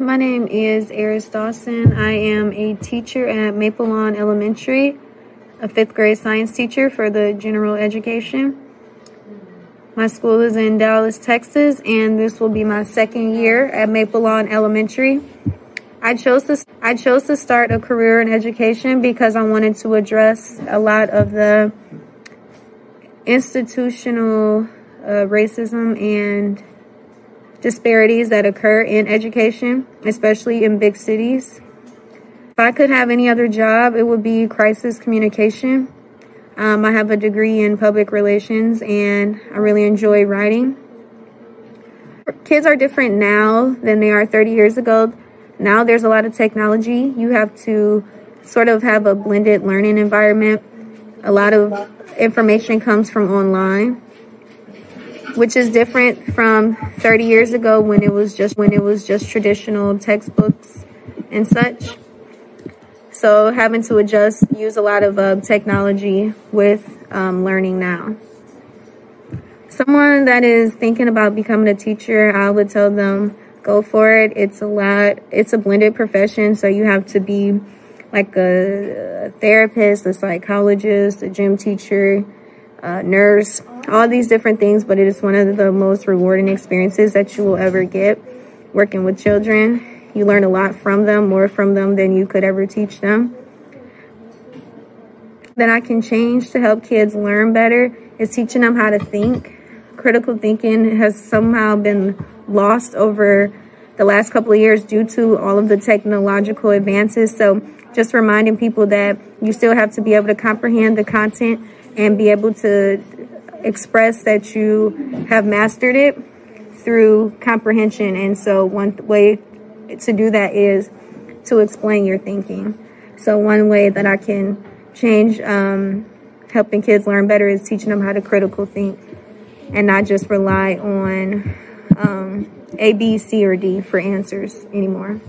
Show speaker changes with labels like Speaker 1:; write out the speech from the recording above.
Speaker 1: My name is Eris Dawson. I am a teacher at Maple Lawn Elementary, a fifth grade science teacher for the general education. My school is in Dallas, Texas, and this will be my second year at Maple Lawn Elementary. I chose to I chose to start a career in education because I wanted to address a lot of the institutional uh, racism and disparities that occur in education, especially in big cities. If I could have any other job, it would be crisis communication. Um, I have a degree in public relations and I really enjoy writing. Kids are different now than they are 30 years ago. Now there's a lot of technology. You have to sort of have a blended learning environment. A lot of information comes from online which is different from 30 years ago when it was just when it was just traditional textbooks and such. So having to adjust, use a lot of uh, technology with um, learning now. Someone that is thinking about becoming a teacher, I would tell them go for it. It's a lot. It's a blended profession, so you have to be like a, a therapist, a psychologist, a gym teacher, Uh, nurse, all these different things, but it is one of the most rewarding experiences that you will ever get working with children. You learn a lot from them, more from them than you could ever teach them. That I can change to help kids learn better is teaching them how to think. Critical thinking has somehow been lost over the last couple of years due to all of the technological advances. So just reminding people that you still have to be able to comprehend the content and be able to express that you have mastered it through comprehension. And so one way to do that is to explain your thinking. So one way that I can change um, helping kids learn better is teaching them how to critical think and not just rely on um, A, B, C, or D for answers anymore.